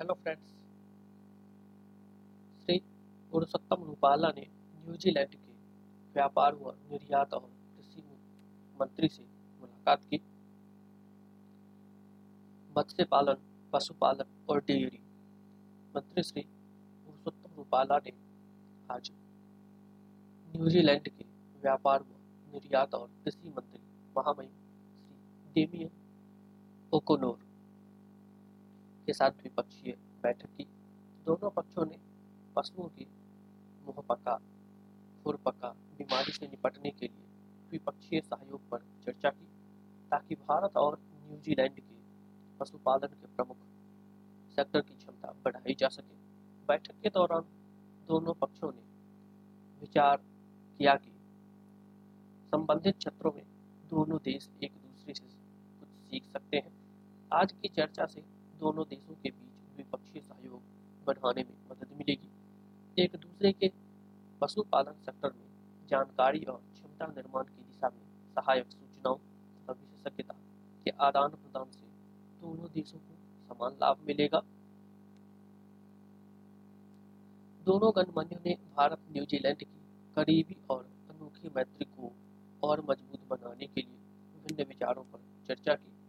Hello friends Shri Purushottam Rupala ने New Zealand के व्यापार व निर्यात और कृषि मंत्री से मुलाकात की। मत्स्य पालन पशुपालन और डेयरी मंत्री श्री पुरुषोत्तम रूपाला ने आज न्यूजीलैंड के व्यापार व निर्यात और कृषि मंत्री महामहिम श्री डेमियन ओकोनोर के साथ द्विपक्षीय बैठक की। दोनों पक्षों ने पशुओं की मुहपका खुरपका बीमारी से निपटने के लिए द्विपक्षीय सहयोग पर चर्चा की, ताकि भारत और न्यूजीलैंड के पशुपालन के प्रमुख सेक्टर की क्षमता बढ़ाई जा सके। बैठक के दौरान दोनों पक्षों ने विचार किया कि संबंधित क्षेत्रों में दोनों देश एक दूसरे से कुछ सीख सकते हैं। आज की चर्चा से दोनों देशों के बीच द्विपक्षीय सहयोग बढ़ाने में मदद मिलेगी। एक दूसरे के पशुपालन सेक्टर में जानकारी और क्षमता निर्माण की दिशा में सहायक सूचनाओं तथा विशेषज्ञता के आदान प्रदान से दोनों देशों को समान लाभ मिलेगा। दोनों गणमान्यों ने भारत न्यूजीलैंड की करीबी और अनोखी मैत्री को और मज़बूत बनाने के लिए विभिन्न विचारों पर चर्चा की।